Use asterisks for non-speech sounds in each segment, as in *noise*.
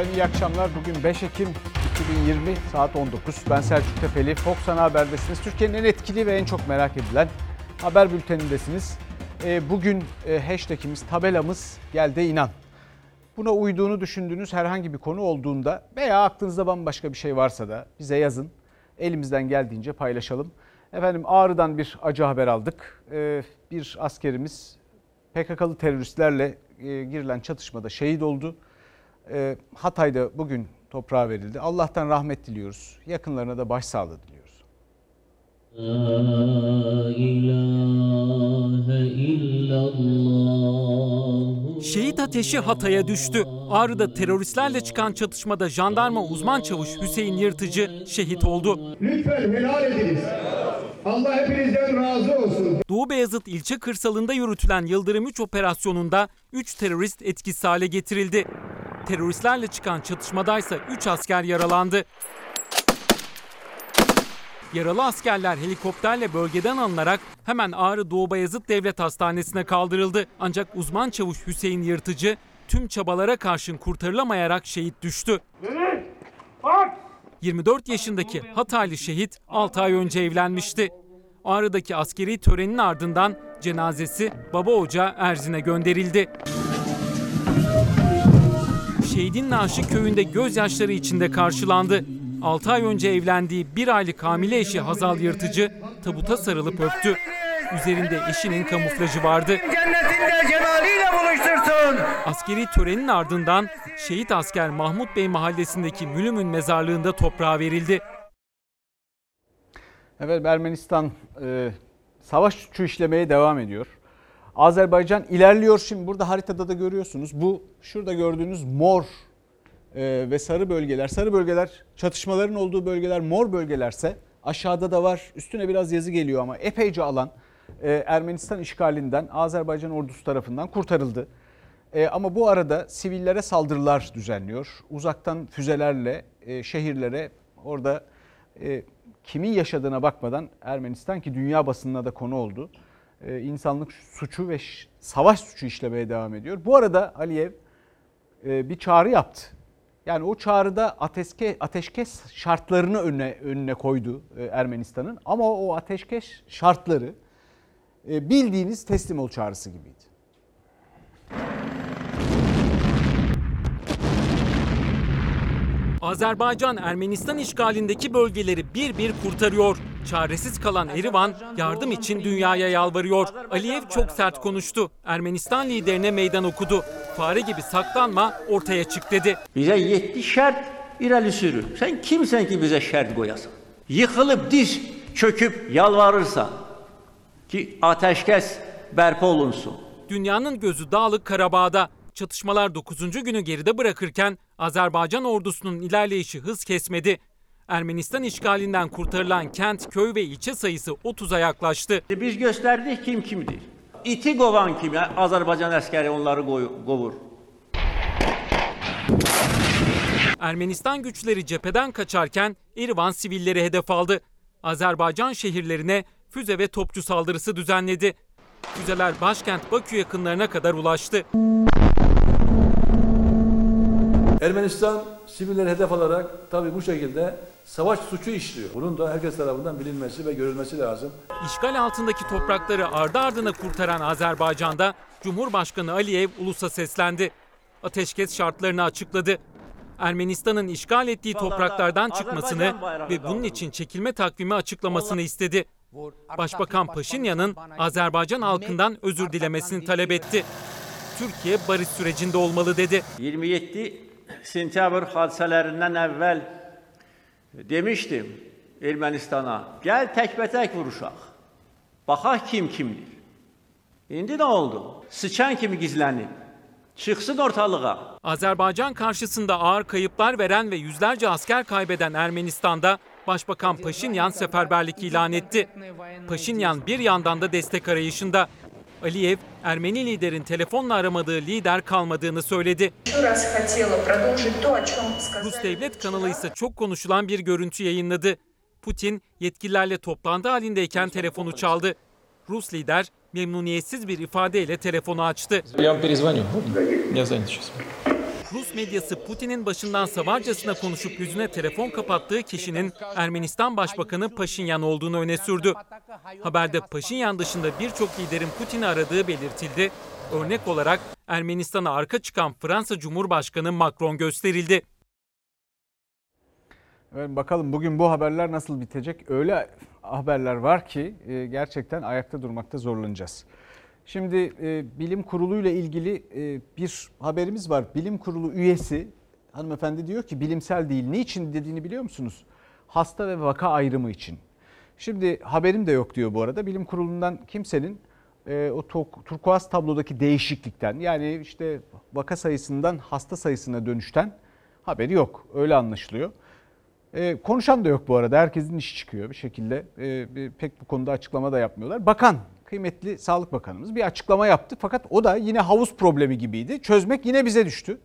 Efendim iyi akşamlar. Bugün 5 Ekim 2020 saat 19. Ben Selçuk Tepeli. Fox Ana Haber'desiniz. Türkiye'nin en etkili ve en çok merak edilen haber bültenindesiniz. Ee, Bugün e, hashtagimiz, tabelamız geldi inan. Buna uyduğunu düşündüğünüz herhangi bir konu olduğunda veya aklınızda bambaşka bir şey varsa da bize yazın. Elimizden geldiğince paylaşalım. Efendim Ağrı'dan bir acı haber aldık. Ee, Bir askerimiz PKK'lı teröristlerle e, girilen çatışmada şehit oldu. Ee, Hatay'da bugün toprağa verildi. Allah'tan rahmet diliyoruz. Yakınlarına da başsağlığı diliyoruz. Şehit ateşi Hatay'a düştü. Ağrı'da teröristlerle çıkan çatışmada jandarma uzman çavuş Hüseyin Yırtıcı şehit oldu. Lütfen helal ediniz. Allah hepinizden razı olsun. Doğu Beyazıt ilçe kırsalında yürütülen Yıldırım 3 operasyonunda 3 terörist etkisiz hale getirildi. Teröristlerle çıkan çatışmadaysa 3 asker yaralandı. Yaralı askerler helikopterle bölgeden alınarak hemen Ağrı Doğu Bayazıt Devlet Hastanesi'ne kaldırıldı. Ancak uzman çavuş Hüseyin Yırtıcı tüm çabalara karşın kurtarılamayarak şehit düştü. 24 yaşındaki Hataylı şehit 6 ay önce evlenmişti. Ağrı'daki askeri törenin ardından cenazesi baba ocağı Erzin'e gönderildi. Şehidin naaşı köyünde gözyaşları içinde karşılandı. 6 ay önce evlendiği bir aylık hamile eşi Hazal Yırtıcı tabuta sarılıp öptü. Üzerinde eşinin kamuflajı vardı. Cennetinde. Askeri törenin ardından şehit asker Mahmut Bey mahallesindeki Mülümün mezarlığında toprağa verildi. Evet Ermenistan e, savaş suçu işlemeye devam ediyor. Azerbaycan ilerliyor şimdi burada haritada da görüyorsunuz. Bu şurada gördüğünüz mor e, ve sarı bölgeler. Sarı bölgeler çatışmaların olduğu bölgeler mor bölgelerse aşağıda da var. Üstüne biraz yazı geliyor ama epeyce alan e, Ermenistan işgalinden Azerbaycan ordusu tarafından kurtarıldı. E, ama bu arada sivillere saldırılar düzenliyor. Uzaktan füzelerle e, şehirlere orada e, kimin yaşadığına bakmadan Ermenistan ki dünya basınına da konu oldu. E, insanlık suçu ve savaş suçu işlemeye devam ediyor. Bu arada Aliyev e, bir çağrı yaptı. Yani o çağrıda ateşke, ateşkes şartlarını önüne, önüne koydu e, Ermenistan'ın. Ama o ateşkes şartları e, bildiğiniz teslim ol çağrısı gibiydi. Azerbaycan Ermenistan işgalindeki bölgeleri bir bir kurtarıyor. Çaresiz kalan Erivan yardım için dünyaya yalvarıyor. Aliyev çok sert konuştu. Ermenistan liderine meydan okudu. Fare gibi saklanma ortaya çık dedi. Bize yetti şart irəli sürür. Sen kimsen ki bize şart koyasın? Yıkılıp diz çöküp yalvarırsan ki ateşkes bərpa olunsun. Dünyanın gözü Dağlık Karabağ'da. Çatışmalar 9. günü geride bırakırken Azerbaycan ordusunun ilerleyişi hız kesmedi. Ermenistan işgalinden kurtarılan kent, köy ve ilçe sayısı 30'a yaklaştı. Biz gösterdik kim kimdir. İti kovan kimi Azerbaycan askeri onları kovur. Ermenistan güçleri cepheden kaçarken Erivan sivilleri hedef aldı. Azerbaycan şehirlerine füze ve topçu saldırısı düzenledi. Füzeler başkent Bakü yakınlarına kadar ulaştı. Ermenistan sivilleri hedef alarak tabii bu şekilde savaş suçu işliyor. Bunun da herkes tarafından bilinmesi ve görülmesi lazım. İşgal altındaki toprakları ardı ardına kurtaran Azerbaycan'da Cumhurbaşkanı Aliyev ulusa seslendi. Ateşkes şartlarını açıkladı. Ermenistan'ın işgal ettiği topraklardan çıkmasını ve bunun için çekilme takvimi açıklamasını istedi. Başbakan Paşinyan'ın Azerbaycan halkından özür dilemesini talep etti. Türkiye barış sürecinde olmalı dedi. 27 sentyabr hadisələrindən əvvəl demişdim Ermənistana, gəl təkbətək vuruşaq. Baxaq kim kimdir. İndi nə oldu? Sıçan kimi gizlənib. Çıxsın ortalığa. Azerbaycan karşısında ağır kayıplar veren ve yüzlerce asker kaybeden Ermenistan'da Başbakan Paşinyan seferberlik ilan etti. Paşinyan bir yandan da destek arayışında. Aliyev, Ermeni liderin telefonla aramadığı lider kalmadığını söyledi. Еще раз хотела продолжить то, о чем Rus сказали. devlet kanalı ise çok konuşulan bir görüntü yayınladı. Putin yetkililerle toplantı halindeyken telefonu çaldı. Rus lider memnuniyetsiz bir ifadeyle telefonu açtı. Я вам перезвоню. Я занят сейчас. Rus medyası Putin'in başından savarcasına konuşup yüzüne telefon kapattığı kişinin Ermenistan Başbakanı Paşinyan olduğunu öne sürdü. Haberde Paşinyan dışında birçok liderin Putin'i aradığı belirtildi. Örnek olarak Ermenistan'a arka çıkan Fransa Cumhurbaşkanı Macron gösterildi. Evet, bakalım bugün bu haberler nasıl bitecek? Öyle haberler var ki e, gerçekten ayakta durmakta zorlanacağız. Şimdi e, bilim kurulu ile ilgili e, bir haberimiz var. Bilim kurulu üyesi hanımefendi diyor ki bilimsel değil. Niçin dediğini biliyor musunuz? Hasta ve vaka ayrımı için. Şimdi haberim de yok diyor bu arada. Bilim kurulundan kimsenin e, o tok- turkuaz tablodaki değişiklikten yani işte vaka sayısından hasta sayısına dönüşten haberi yok. Öyle anlaşılıyor. E, konuşan da yok bu arada. Herkesin işi çıkıyor bir şekilde. E, pek bu konuda açıklama da yapmıyorlar. Bakan, kıymetli Sağlık Bakanımız bir açıklama yaptı. Fakat o da yine havuz problemi gibiydi. Çözmek yine bize düştü.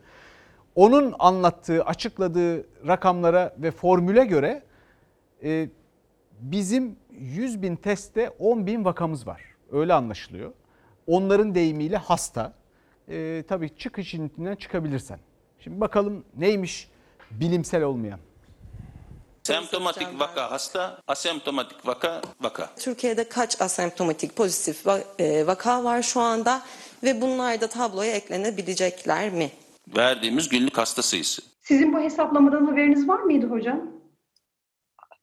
Onun anlattığı, açıkladığı rakamlara ve formüle göre e, bizim 100 bin testte 10 bin vakamız var. Öyle anlaşılıyor. Onların deyimiyle hasta. E, tabii çık içinden çıkabilirsen. Şimdi bakalım neymiş bilimsel olmayan. Semptomatik vaka hasta, asemptomatik vaka vaka. Türkiye'de kaç asemptomatik pozitif e, vaka var şu anda ve bunlar da tabloya eklenebilecekler mi? Verdiğimiz günlük hasta sayısı. Sizin bu hesaplamadan haberiniz var mıydı hocam?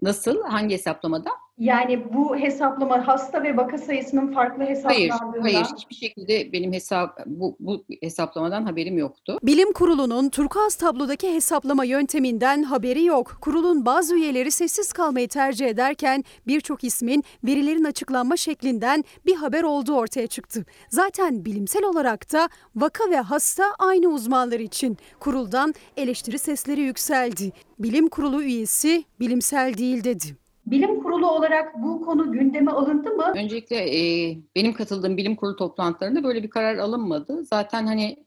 Nasıl? Hangi hesaplamada? Yani bu hesaplama hasta ve vaka sayısının farklı Hayır, hesaplandığından. hayır. Hiçbir şekilde benim hesap bu, bu hesaplamadan haberim yoktu. Bilim Kurulu'nun turkuaz tablodaki hesaplama yönteminden haberi yok. Kurulun bazı üyeleri sessiz kalmayı tercih ederken birçok ismin verilerin açıklanma şeklinden bir haber olduğu ortaya çıktı. Zaten bilimsel olarak da vaka ve hasta aynı uzmanlar için. Kuruldan eleştiri sesleri yükseldi. Bilim Kurulu üyesi bilimsel değil dedi. Bilim kurulu olarak bu konu gündeme alındı mı? Öncelikle e, benim katıldığım bilim kurulu toplantılarında böyle bir karar alınmadı. Zaten hani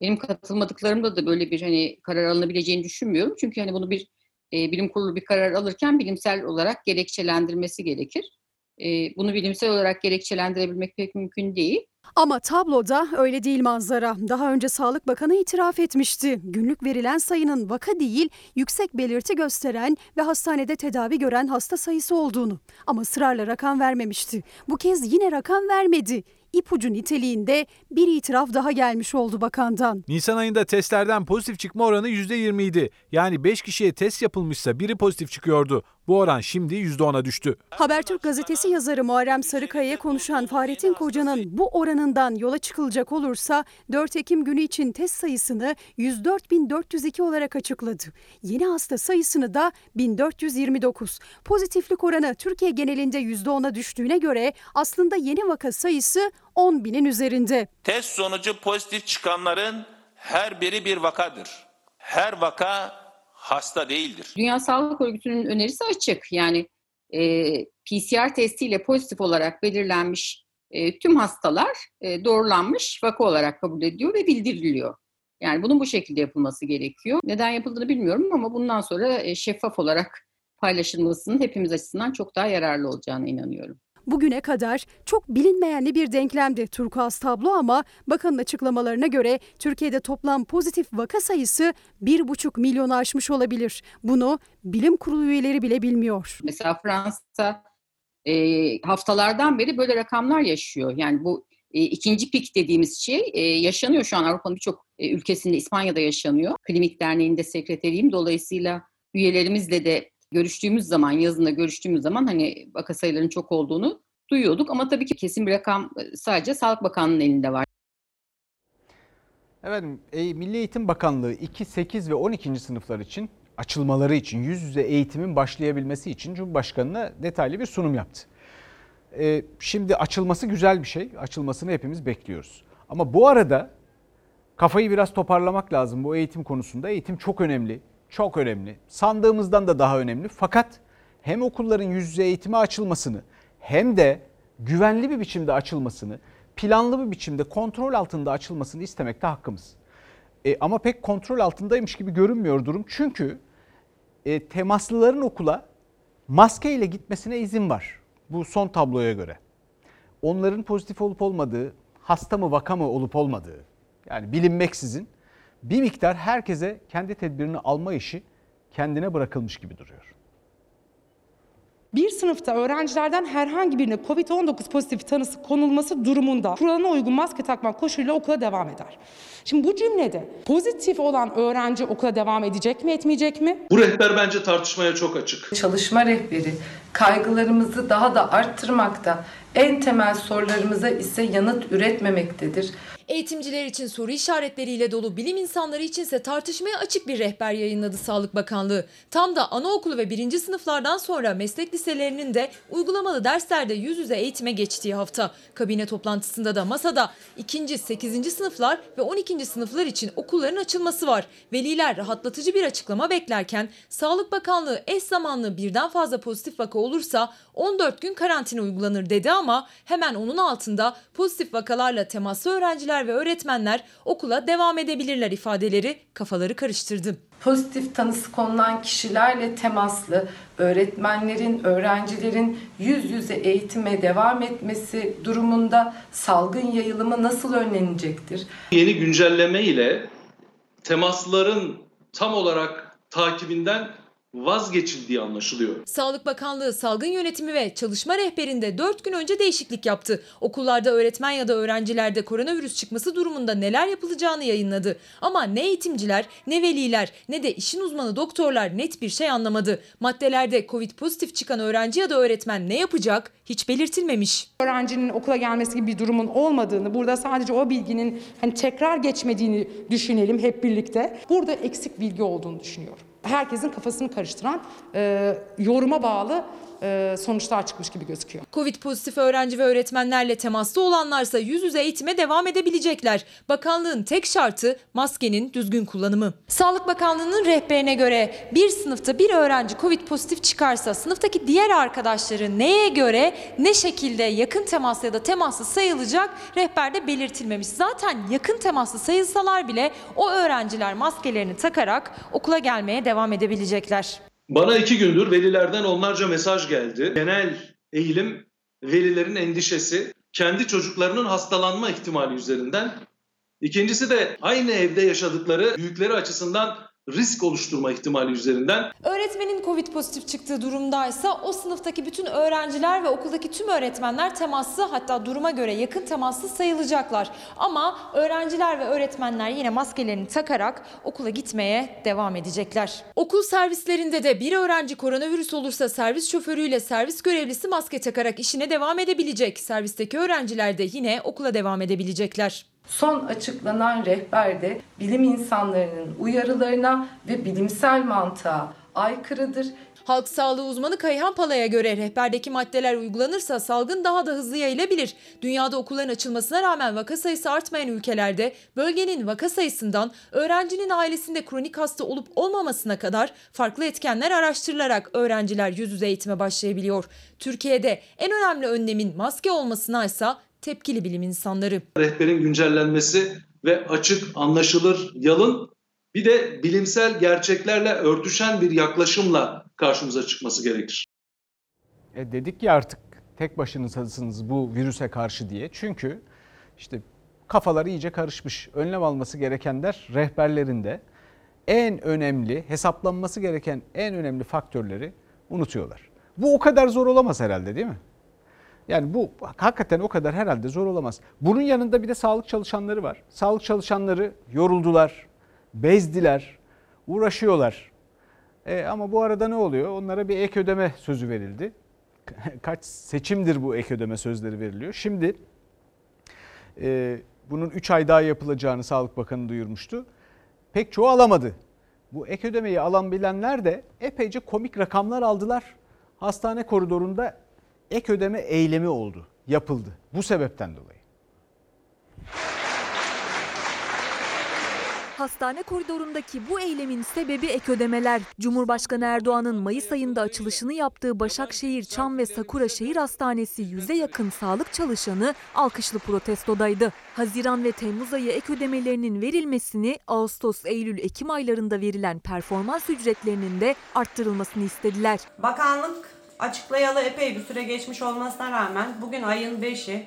benim katılmadıklarımda da böyle bir hani karar alınabileceğini düşünmüyorum. Çünkü hani bunu bir e, bilim kurulu bir karar alırken bilimsel olarak gerekçelendirmesi gerekir. E, bunu bilimsel olarak gerekçelendirebilmek pek mümkün değil. Ama tabloda öyle değil manzara. Daha önce Sağlık Bakanı itiraf etmişti. Günlük verilen sayının vaka değil, yüksek belirti gösteren ve hastanede tedavi gören hasta sayısı olduğunu. Ama ısrarla rakam vermemişti. Bu kez yine rakam vermedi. İpucu niteliğinde bir itiraf daha gelmiş oldu bakandan. Nisan ayında testlerden pozitif çıkma oranı %20 idi. Yani 5 kişiye test yapılmışsa biri pozitif çıkıyordu. Bu oran şimdi %10'a düştü. Habertürk gazetesi yazarı Muharrem Sarıkaya'ya konuşan Fahrettin Koca'nın bu oranından yola çıkılacak olursa 4 Ekim günü için test sayısını 104.402 olarak açıkladı. Yeni hasta sayısını da 1429. Pozitiflik oranı Türkiye genelinde %10'a düştüğüne göre aslında yeni vaka sayısı 10 binin üzerinde. Test sonucu pozitif çıkanların her biri bir vakadır. Her vaka hasta değildir. Dünya Sağlık Örgütü'nün önerisi açık. Yani e, PCR testiyle pozitif olarak belirlenmiş e, tüm hastalar e, doğrulanmış vaka olarak kabul ediliyor ve bildiriliyor. Yani bunun bu şekilde yapılması gerekiyor. Neden yapıldığını bilmiyorum ama bundan sonra e, şeffaf olarak paylaşılmasının hepimiz açısından çok daha yararlı olacağına inanıyorum. Bugüne kadar çok bilinmeyenli bir denklemdi turkuaz tablo ama bakanın açıklamalarına göre Türkiye'de toplam pozitif vaka sayısı 1,5 milyonu aşmış olabilir. Bunu bilim kurulu üyeleri bile bilmiyor. Mesela Fransa e, haftalardan beri böyle rakamlar yaşıyor. Yani bu e, ikinci pik dediğimiz şey e, yaşanıyor şu an Avrupa'nın birçok e, ülkesinde, İspanya'da yaşanıyor. Klinik Derneği'nde sekreteriyim. Dolayısıyla üyelerimizle de görüştüğümüz zaman, yazında görüştüğümüz zaman hani vaka sayılarının çok olduğunu duyuyorduk. Ama tabii ki kesin bir rakam e, sadece Sağlık Bakanlığı'nın elinde var. Efendim e, Milli Eğitim Bakanlığı 2, 8 ve 12. sınıflar için açılmaları için yüz yüze eğitimin başlayabilmesi için Cumhurbaşkanı'na detaylı bir sunum yaptı. E, şimdi açılması güzel bir şey. Açılmasını hepimiz bekliyoruz. Ama bu arada kafayı biraz toparlamak lazım bu eğitim konusunda. Eğitim çok önemli. Çok önemli. Sandığımızdan da daha önemli. Fakat hem okulların yüz yüze eğitime açılmasını hem de güvenli bir biçimde açılmasını, planlı bir biçimde kontrol altında açılmasını istemekte hakkımız. E, ama pek kontrol altındaymış gibi görünmüyor durum. Çünkü e, temaslıların okula maskeyle gitmesine izin var. Bu son tabloya göre. Onların pozitif olup olmadığı, hasta mı vaka mı olup olmadığı yani bilinmeksizin bir miktar herkese kendi tedbirini alma işi kendine bırakılmış gibi duruyor. Bir sınıfta öğrencilerden herhangi birine COVID-19 pozitif tanısı konulması durumunda kuralına uygun maske takmak koşuluyla okula devam eder. Şimdi bu cümlede pozitif olan öğrenci okula devam edecek mi etmeyecek mi? Bu rehber bence tartışmaya çok açık. Çalışma rehberi kaygılarımızı daha da arttırmakta, en temel sorularımıza ise yanıt üretmemektedir. Eğitimciler için soru işaretleriyle dolu, bilim insanları içinse tartışmaya açık bir rehber yayınladı Sağlık Bakanlığı. Tam da anaokulu ve birinci sınıflardan sonra meslek liselerinin de uygulamalı derslerde yüz yüze eğitime geçtiği hafta. Kabine toplantısında da masada ikinci, sekizinci sınıflar ve 12. sınıflar için okulların açılması var. Veliler rahatlatıcı bir açıklama beklerken Sağlık Bakanlığı eş zamanlı birden fazla pozitif vaka olursa 14 gün karantina uygulanır dedi ama hemen onun altında pozitif vakalarla temaslı öğrenciler ve öğretmenler okula devam edebilirler ifadeleri kafaları karıştırdı. Pozitif tanısı konulan kişilerle temaslı öğretmenlerin, öğrencilerin yüz yüze eğitime devam etmesi durumunda salgın yayılımı nasıl önlenecektir? Yeni güncelleme ile temasların tam olarak takibinden vazgeçildiği anlaşılıyor. Sağlık Bakanlığı salgın yönetimi ve çalışma rehberinde 4 gün önce değişiklik yaptı. Okullarda öğretmen ya da öğrencilerde koronavirüs çıkması durumunda neler yapılacağını yayınladı. Ama ne eğitimciler, ne veliler, ne de işin uzmanı doktorlar net bir şey anlamadı. Maddelerde Covid pozitif çıkan öğrenci ya da öğretmen ne yapacak hiç belirtilmemiş. Öğrencinin okula gelmesi gibi bir durumun olmadığını, burada sadece o bilginin hani tekrar geçmediğini düşünelim hep birlikte. Burada eksik bilgi olduğunu düşünüyorum. Herkesin kafasını karıştıran e, yoruma bağlı sonuçlar çıkmış gibi gözüküyor. Covid pozitif öğrenci ve öğretmenlerle temaslı olanlarsa yüz yüze eğitime devam edebilecekler. Bakanlığın tek şartı maskenin düzgün kullanımı. Sağlık Bakanlığı'nın rehberine göre bir sınıfta bir öğrenci Covid pozitif çıkarsa sınıftaki diğer arkadaşları neye göre ne şekilde yakın temas ya da temaslı sayılacak rehberde belirtilmemiş. Zaten yakın temaslı sayılsalar bile o öğrenciler maskelerini takarak okula gelmeye devam edebilecekler. Bana iki gündür velilerden onlarca mesaj geldi. Genel eğilim velilerin endişesi kendi çocuklarının hastalanma ihtimali üzerinden. İkincisi de aynı evde yaşadıkları büyükleri açısından risk oluşturma ihtimali üzerinden. Öğretmenin Covid pozitif çıktığı durumdaysa o sınıftaki bütün öğrenciler ve okuldaki tüm öğretmenler temaslı hatta duruma göre yakın temaslı sayılacaklar. Ama öğrenciler ve öğretmenler yine maskelerini takarak okula gitmeye devam edecekler. Okul servislerinde de bir öğrenci koronavirüs olursa servis şoförüyle servis görevlisi maske takarak işine devam edebilecek. Servisteki öğrenciler de yine okula devam edebilecekler. Son açıklanan rehberde bilim insanlarının uyarılarına ve bilimsel mantığa aykırıdır. Halk sağlığı uzmanı Kayhan Pala'ya göre rehberdeki maddeler uygulanırsa salgın daha da hızlı yayılabilir. Dünyada okulların açılmasına rağmen vaka sayısı artmayan ülkelerde bölgenin vaka sayısından öğrencinin ailesinde kronik hasta olup olmamasına kadar farklı etkenler araştırılarak öğrenciler yüz yüze eğitime başlayabiliyor. Türkiye'de en önemli önlemin maske olmasına ise tepkili bilim insanları. Rehberin güncellenmesi ve açık, anlaşılır, yalın bir de bilimsel gerçeklerle örtüşen bir yaklaşımla karşımıza çıkması gerekir. E dedik ya artık tek başınızsınız bu virüse karşı diye. Çünkü işte kafalar iyice karışmış. Önlem alması gerekenler rehberlerinde en önemli hesaplanması gereken en önemli faktörleri unutuyorlar. Bu o kadar zor olamaz herhalde değil mi? Yani bu hakikaten o kadar herhalde zor olamaz. Bunun yanında bir de sağlık çalışanları var. Sağlık çalışanları yoruldular, bezdiler, uğraşıyorlar. E, ama bu arada ne oluyor? Onlara bir ek ödeme sözü verildi. *laughs* Kaç seçimdir bu ek ödeme sözleri veriliyor. Şimdi e, bunun 3 ay daha yapılacağını Sağlık Bakanı duyurmuştu. Pek çoğu alamadı. Bu ek ödemeyi alan bilenler de epeyce komik rakamlar aldılar. Hastane koridorunda ek ödeme eylemi oldu, yapıldı. Bu sebepten dolayı. Hastane koridorundaki bu eylemin sebebi ek ödemeler. Cumhurbaşkanı Erdoğan'ın Mayıs ayında açılışını yaptığı Başakşehir, Çam ve Sakura Şehir Hastanesi yüze yakın sağlık çalışanı alkışlı protestodaydı. Haziran ve Temmuz ayı ek ödemelerinin verilmesini, Ağustos, Eylül, Ekim aylarında verilen performans ücretlerinin de arttırılmasını istediler. Bakanlık açıklayalı epey bir süre geçmiş olmasına rağmen bugün ayın 5'i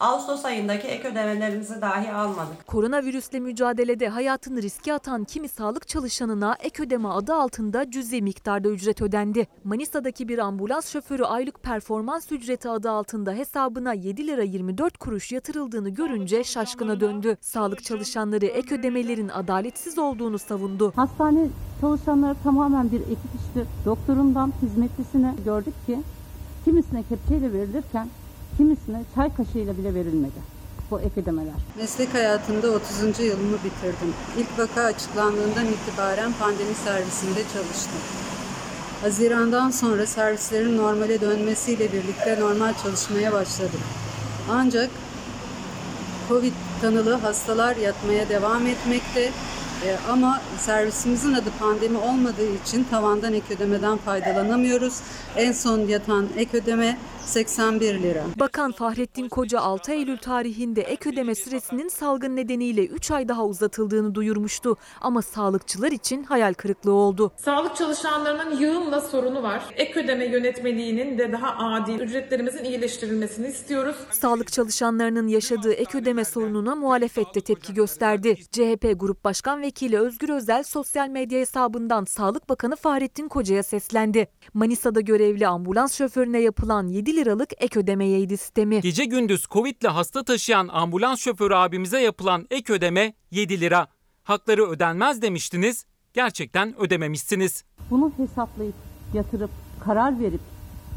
Ağustos ayındaki ek ödemelerimizi dahi almadık. Koronavirüsle mücadelede hayatını riske atan kimi sağlık çalışanına ek ödeme adı altında cüzi miktarda ücret ödendi. Manisa'daki bir ambulans şoförü aylık performans ücreti adı altında hesabına 7 lira 24 kuruş yatırıldığını görünce şaşkına döndü. Sağlık çalışanları ek ödemelerin adaletsiz olduğunu savundu. Hastane çalışanları tamamen bir ekip iştir. Doktorundan hizmetlisine gördük ki kimisine kepçeyle verilirken kimisine çay kaşığıyla bile verilmedi bu ek ödemeler. Meslek hayatımda 30. yılımı bitirdim. İlk vaka açıklandığından itibaren pandemi servisinde çalıştım. Hazirandan sonra servislerin normale dönmesiyle birlikte normal çalışmaya başladım. Ancak Covid tanılı hastalar yatmaya devam etmekte Ee, ama servisimizin adı pandemi olmadığı için tavandan ek ödemeden faydalanamıyoruz. En son yatan ek ödeme 81 lira. Bakan Fahrettin Koca 6 Eylül tarihinde ek ödeme süresinin salgın nedeniyle 3 ay daha uzatıldığını duyurmuştu. Ama sağlıkçılar için hayal kırıklığı oldu. Sağlık çalışanlarının yığınla sorunu var. Ek ödeme yönetmeliğinin de daha adil ücretlerimizin iyileştirilmesini istiyoruz. Sağlık çalışanlarının yaşadığı ek ödeme sorununa muhalefet de tepki gösterdi. CHP Grup Başkan Vekili Özgür Özel sosyal medya hesabından Sağlık Bakanı Fahrettin Koca'ya seslendi. Manisa'da görevli ambulans şoförüne yapılan 7 liralık ek ödemeyeydi sistemi. Gece gündüz Covid'le hasta taşıyan ambulans şoförü abimize yapılan ek ödeme 7 lira. Hakları ödenmez demiştiniz, gerçekten ödememişsiniz. Bunu hesaplayıp yatırıp karar verip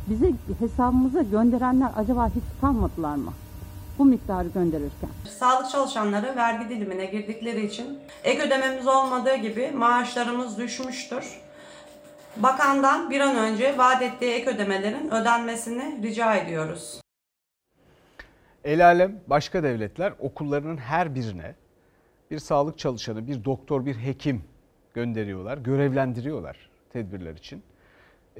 bize hesabımıza gönderenler acaba hiç utanmadılar mı? Bu miktarı gönderirken. Sağlık çalışanları vergi dilimine girdikleri için ek ödememiz olmadığı gibi maaşlarımız düşmüştür. Bakandan bir an önce vaat ettiği ek ödemelerin ödenmesini rica ediyoruz. El alem başka devletler okullarının her birine bir sağlık çalışanı, bir doktor, bir hekim gönderiyorlar, görevlendiriyorlar tedbirler için.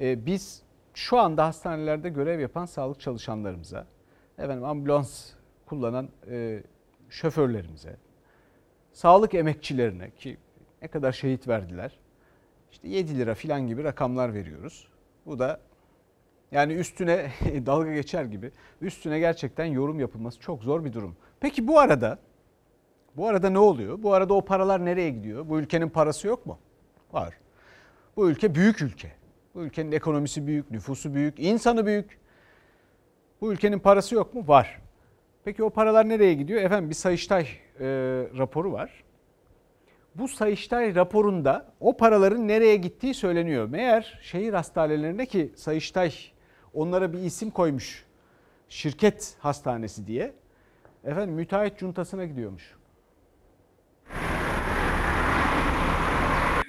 Ee, biz şu anda hastanelerde görev yapan sağlık çalışanlarımıza, efendim ambulans kullanan e, şoförlerimize, sağlık emekçilerine ki ne kadar şehit verdiler. İşte 7 lira filan gibi rakamlar veriyoruz. Bu da yani üstüne *laughs* dalga geçer gibi üstüne gerçekten yorum yapılması çok zor bir durum. Peki bu arada bu arada ne oluyor? Bu arada o paralar nereye gidiyor? Bu ülkenin parası yok mu? Var. Bu ülke büyük ülke. Bu ülkenin ekonomisi büyük, nüfusu büyük, insanı büyük. Bu ülkenin parası yok mu? Var. Peki o paralar nereye gidiyor? Efendim bir Sayıştay e, raporu var. Bu Sayıştay raporunda o paraların nereye gittiği söyleniyor. Meğer şehir hastanelerinde ki Sayıştay onlara bir isim koymuş. Şirket hastanesi diye. Efendim müteahhit cuntasına gidiyormuş.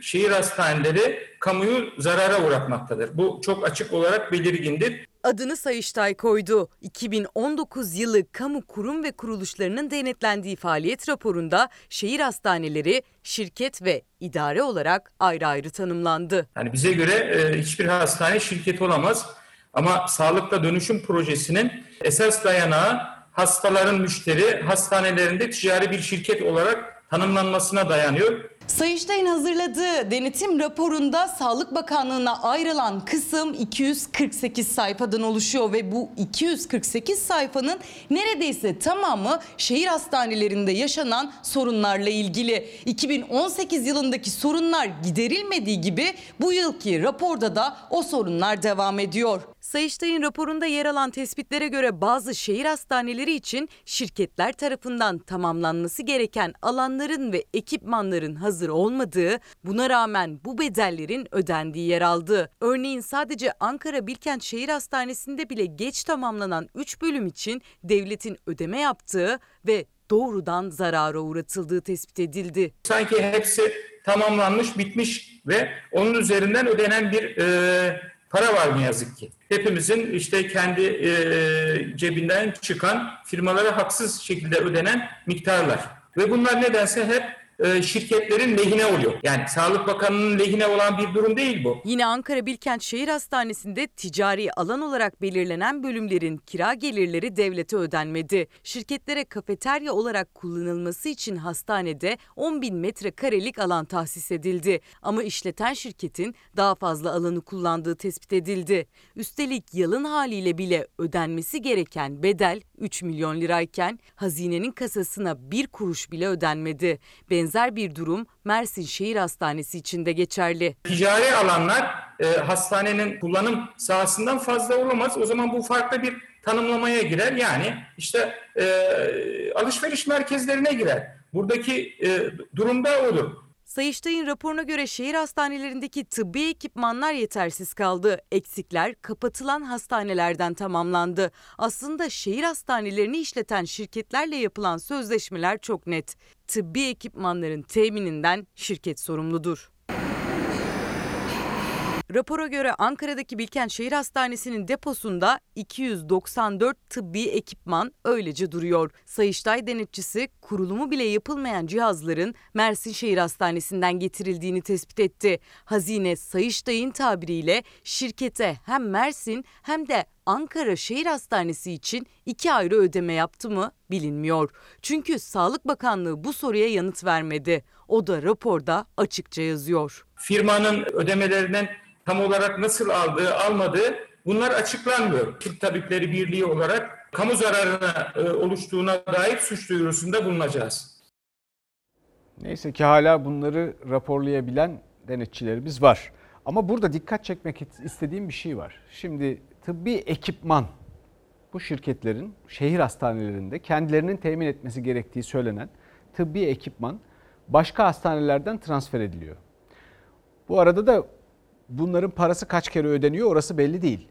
Şehir hastaneleri kamuyu zarara uğratmaktadır. Bu çok açık olarak belirgindir. Adını Sayıştay koydu. 2019 yılı kamu kurum ve kuruluşlarının denetlendiği faaliyet raporunda şehir hastaneleri şirket ve idare olarak ayrı ayrı tanımlandı. Yani bize göre e, hiçbir hastane şirket olamaz. Ama sağlıkla dönüşüm projesinin esas dayanağı hastaların müşteri hastanelerinde ticari bir şirket olarak tanımlanmasına dayanıyor. Sayıştay'ın hazırladığı denetim raporunda Sağlık Bakanlığı'na ayrılan kısım 248 sayfadan oluşuyor ve bu 248 sayfanın neredeyse tamamı şehir hastanelerinde yaşanan sorunlarla ilgili. 2018 yılındaki sorunlar giderilmediği gibi bu yılki raporda da o sorunlar devam ediyor. Sayıştay'ın raporunda yer alan tespitlere göre bazı şehir hastaneleri için şirketler tarafından tamamlanması gereken alanların ve ekipmanların hazır olmadığı, buna rağmen bu bedellerin ödendiği yer aldı. Örneğin sadece Ankara Bilkent Şehir Hastanesi'nde bile geç tamamlanan 3 bölüm için devletin ödeme yaptığı ve doğrudan zarara uğratıldığı tespit edildi. Sanki hepsi tamamlanmış, bitmiş ve onun üzerinden ödenen bir e, para var ne yazık ki. Hepimizin işte kendi e, cebinden çıkan firmalara haksız şekilde ödenen miktarlar. Ve bunlar nedense hep e, şirketlerin lehine oluyor. Yani Sağlık Bakanı'nın lehine olan bir durum değil bu. Yine Ankara Bilkent Şehir Hastanesi'nde ticari alan olarak belirlenen bölümlerin kira gelirleri devlete ödenmedi. Şirketlere kafeterya olarak kullanılması için hastanede 10 bin metrekarelik alan tahsis edildi. Ama işleten şirketin daha fazla alanı kullandığı tespit edildi. Üstelik yalın haliyle bile ödenmesi gereken bedel 3 milyon lirayken hazinenin kasasına bir kuruş bile ödenmedi. Benzer bir durum Mersin Şehir Hastanesi için de geçerli. Ticari alanlar e, hastanenin kullanım sahasından fazla olamaz. O zaman bu farklı bir tanımlamaya girer. Yani işte e, alışveriş merkezlerine girer. Buradaki e, durumda olur. Sayıştay'ın raporuna göre şehir hastanelerindeki tıbbi ekipmanlar yetersiz kaldı. Eksikler kapatılan hastanelerden tamamlandı. Aslında şehir hastanelerini işleten şirketlerle yapılan sözleşmeler çok net. Tıbbi ekipmanların temininden şirket sorumludur. Rapora göre Ankara'daki Bilkent Şehir Hastanesi'nin deposunda 294 tıbbi ekipman öylece duruyor. Sayıştay denetçisi kurulumu bile yapılmayan cihazların Mersin Şehir Hastanesi'nden getirildiğini tespit etti. Hazine Sayıştay'ın tabiriyle şirkete hem Mersin hem de Ankara Şehir Hastanesi için iki ayrı ödeme yaptı mı bilinmiyor. Çünkü Sağlık Bakanlığı bu soruya yanıt vermedi. O da raporda açıkça yazıyor. Firmanın ödemelerinden tam olarak nasıl aldığı, almadığı bunlar açıklanmıyor. Türk Tabipleri Birliği olarak kamu zararına e, oluştuğuna dair suç duyurusunda bulunacağız. Neyse ki hala bunları raporlayabilen denetçilerimiz var. Ama burada dikkat çekmek istediğim bir şey var. Şimdi tıbbi ekipman bu şirketlerin şehir hastanelerinde kendilerinin temin etmesi gerektiği söylenen tıbbi ekipman başka hastanelerden transfer ediliyor. Bu arada da bunların parası kaç kere ödeniyor orası belli değil.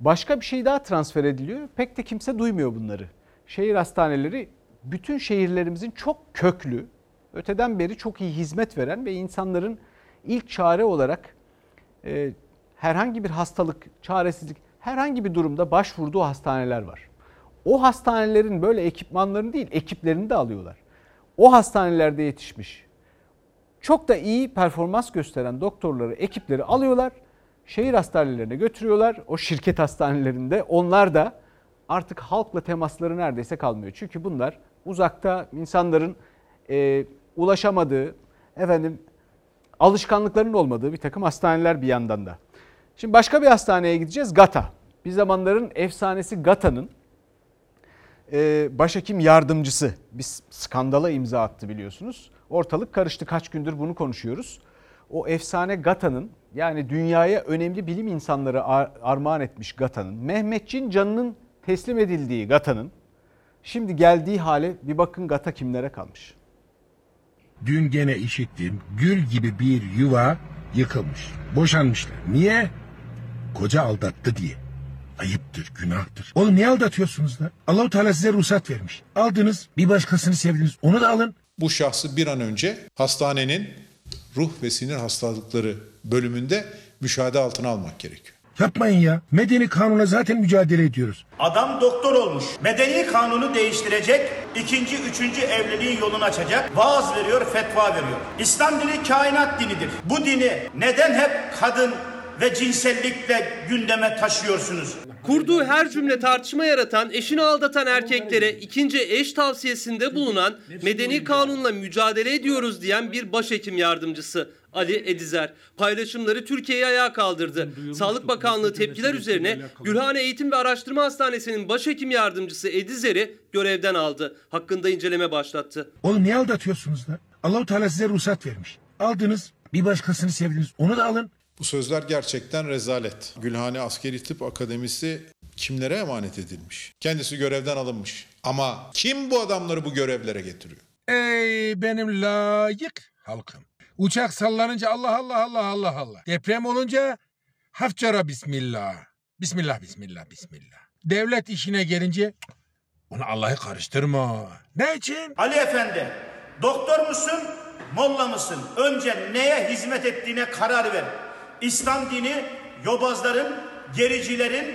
Başka bir şey daha transfer ediliyor. Pek de kimse duymuyor bunları. Şehir hastaneleri bütün şehirlerimizin çok köklü, öteden beri çok iyi hizmet veren ve insanların ilk çare olarak e, herhangi bir hastalık, çaresizlik, herhangi bir durumda başvurduğu hastaneler var. O hastanelerin böyle ekipmanlarını değil, ekiplerini de alıyorlar. O hastanelerde yetişmiş, çok da iyi performans gösteren doktorları, ekipleri alıyorlar. Şehir hastanelerine götürüyorlar. O şirket hastanelerinde onlar da artık halkla temasları neredeyse kalmıyor. Çünkü bunlar uzakta insanların e, ulaşamadığı, efendim alışkanlıklarının olmadığı bir takım hastaneler bir yandan da. Şimdi başka bir hastaneye gideceğiz. GATA. Bir zamanların efsanesi GATA'nın e, başhekim yardımcısı bir skandala imza attı biliyorsunuz. Ortalık karıştı kaç gündür bunu konuşuyoruz. O efsane GATA'nın yani dünyaya önemli bilim insanları ar- armağan etmiş GATA'nın, Mehmetçin canının teslim edildiği GATA'nın şimdi geldiği hale bir bakın GATA kimlere kalmış. Dün gene işittim gül gibi bir yuva yıkılmış. Boşanmışlar. Niye? Koca aldattı diye. Ayıptır, günahtır. Oğlum niye aldatıyorsunuz da? Allahu Teala size ruhsat vermiş. Aldınız, bir başkasını sevdiniz. Onu da alın. Bu şahsı bir an önce hastanenin ruh ve sinir hastalıkları bölümünde müşahede altına almak gerekiyor. Yapmayın ya. Medeni kanuna zaten mücadele ediyoruz. Adam doktor olmuş. Medeni kanunu değiştirecek, ikinci, üçüncü evliliğin yolunu açacak. Vaaz veriyor, fetva veriyor. İslam dini kainat dinidir. Bu dini neden hep kadın ve cinsellikle gündeme taşıyorsunuz? Kurduğu her cümle tartışma yaratan, eşini aldatan erkeklere ikinci eş tavsiyesinde bulunan medeni kanunla mücadele ediyoruz diyen bir başhekim yardımcısı Ali Edizer. Paylaşımları Türkiye'yi ayağa kaldırdı. Sağlık Bakanlığı tepkiler üzerine Gülhane Eğitim ve Araştırma Hastanesi'nin başhekim yardımcısı Edizer'i görevden aldı. Hakkında inceleme başlattı. Oğlum niye aldatıyorsunuz da? Allahu Teala size ruhsat vermiş. Aldınız, bir başkasını sevdiniz. Onu da alın. Bu sözler gerçekten rezalet. Gülhane Askeri Tıp Akademisi kimlere emanet edilmiş? Kendisi görevden alınmış. Ama kim bu adamları bu görevlere getiriyor? Ey benim layık halkım. Uçak sallanınca Allah Allah Allah Allah Allah. Deprem olunca hafçara bismillah. Bismillah bismillah bismillah. Devlet işine gelince onu Allah'ı karıştırma. Ne için? Ali Efendi, doktor musun, molla mısın? Önce neye hizmet ettiğine karar ver. İslam dini yobazların, gericilerin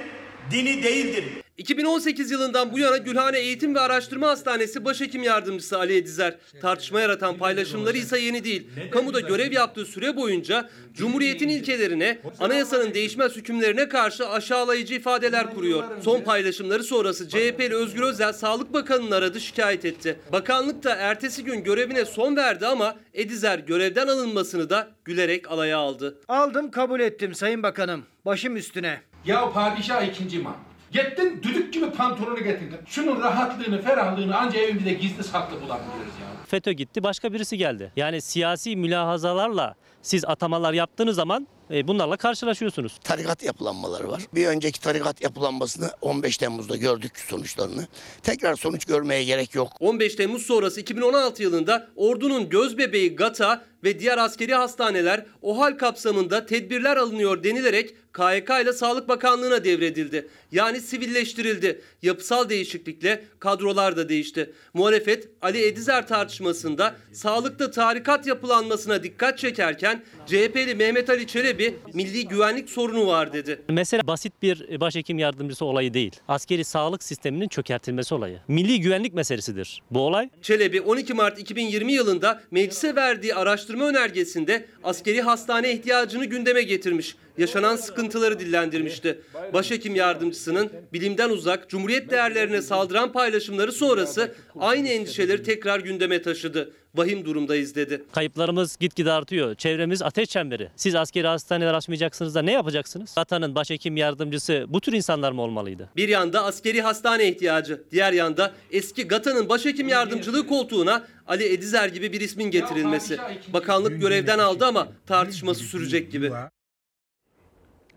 dini değildir. 2018 yılından bu yana Gülhane Eğitim ve Araştırma Hastanesi Başhekim Yardımcısı Ali Edizer. Tartışma yaratan paylaşımları ise yeni değil. Kamuda görev yaptığı süre boyunca Cumhuriyet'in ilkelerine, anayasanın değişmez hükümlerine karşı aşağılayıcı ifadeler kuruyor. Son paylaşımları sonrası CHP'li Özgür Özel Sağlık Bakanı'nı aradı şikayet etti. Bakanlık da ertesi gün görevine son verdi ama Edizer görevden alınmasını da gülerek alaya aldı. Aldım kabul ettim Sayın Bakanım. Başım üstüne. Ya padişah ikinci man. Gittin düdük gibi pantolonu getirdin. Şunun rahatlığını, ferahlığını anca evimizde gizli saklı bulabiliyoruz ya. FETÖ gitti başka birisi geldi. Yani siyasi mülahazalarla siz atamalar yaptığınız zaman e, bunlarla karşılaşıyorsunuz. Tarikat yapılanmaları var. Bir önceki tarikat yapılanmasını 15 Temmuz'da gördük sonuçlarını. Tekrar sonuç görmeye gerek yok. 15 Temmuz sonrası 2016 yılında ordunun gözbebeği GATA ve diğer askeri hastaneler OHAL kapsamında tedbirler alınıyor denilerek KYK ile Sağlık Bakanlığı'na devredildi. Yani sivilleştirildi. Yapısal değişiklikle kadrolar da değişti. Muhalefet Ali Edizer tartışmasında sağlıkta tarikat yapılanmasına dikkat çekerken CHP'li Mehmet Ali Çelebi milli güvenlik sorunu var dedi. Mesele basit bir başhekim yardımcısı olayı değil. Askeri sağlık sisteminin çökertilmesi olayı. Milli güvenlik meselesidir bu olay. Çelebi 12 Mart 2020 yılında meclise verdiği araştırma önergesinde askeri hastane ihtiyacını gündeme getirmiş. Yaşanan sıkıntıları dillendirmişti. Başhekim yardımcısının bilimden uzak, cumhuriyet değerlerine saldıran paylaşımları sonrası aynı endişeleri tekrar gündeme taşıdı. Vahim durumdayız dedi. Kayıplarımız gitgide artıyor. Çevremiz ateş çemberi. Siz askeri hastaneler açmayacaksınız da ne yapacaksınız? Vatanın başhekim yardımcısı bu tür insanlar mı olmalıydı? Bir yanda askeri hastane ihtiyacı, diğer yanda eski GATA'nın başhekim yardımcılığı koltuğuna Ali Edizer gibi bir ismin getirilmesi. Bakanlık görevden aldı ama tartışması sürecek gibi.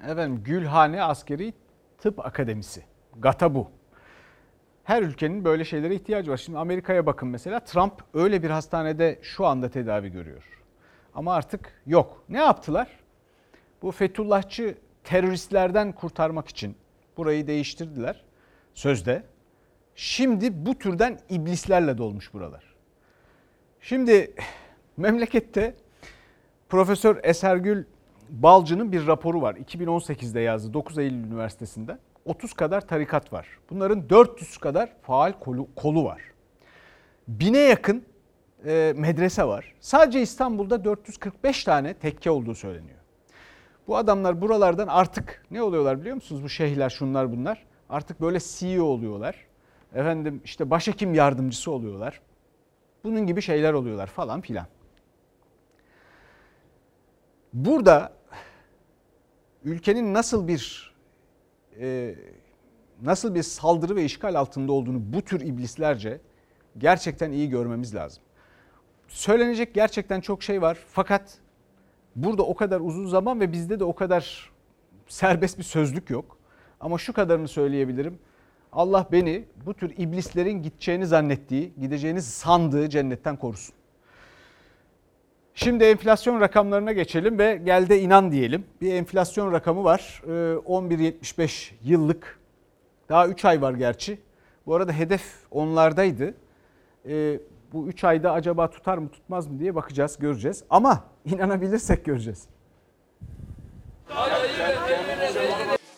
Efendim Gülhane Askeri Tıp Akademisi. GATA bu. Her ülkenin böyle şeylere ihtiyacı var. Şimdi Amerika'ya bakın mesela Trump öyle bir hastanede şu anda tedavi görüyor. Ama artık yok. Ne yaptılar? Bu Fethullahçı teröristlerden kurtarmak için burayı değiştirdiler sözde. Şimdi bu türden iblislerle dolmuş buralar. Şimdi *sighs* memlekette Profesör Esergül Balcı'nın bir raporu var. 2018'de yazdı 9 Eylül Üniversitesi'nde. 30 kadar tarikat var. Bunların 400 kadar faal kolu, kolu var. Bine yakın e, medrese var. Sadece İstanbul'da 445 tane tekke olduğu söyleniyor. Bu adamlar buralardan artık ne oluyorlar biliyor musunuz? Bu şeyhler şunlar bunlar. Artık böyle CEO oluyorlar. Efendim işte başhekim yardımcısı oluyorlar. Bunun gibi şeyler oluyorlar falan filan. Burada ülkenin nasıl bir e, nasıl bir saldırı ve işgal altında olduğunu bu tür iblislerce gerçekten iyi görmemiz lazım. Söylenecek gerçekten çok şey var fakat burada o kadar uzun zaman ve bizde de o kadar serbest bir sözlük yok. Ama şu kadarını söyleyebilirim. Allah beni bu tür iblislerin gideceğini zannettiği, gideceğini sandığı cennetten korusun. Şimdi enflasyon rakamlarına geçelim ve gel de inan diyelim. Bir enflasyon rakamı var. 11.75 yıllık. Daha 3 ay var gerçi. Bu arada hedef onlardaydı. Bu 3 ayda acaba tutar mı tutmaz mı diye bakacağız, göreceğiz. Ama inanabilirsek göreceğiz.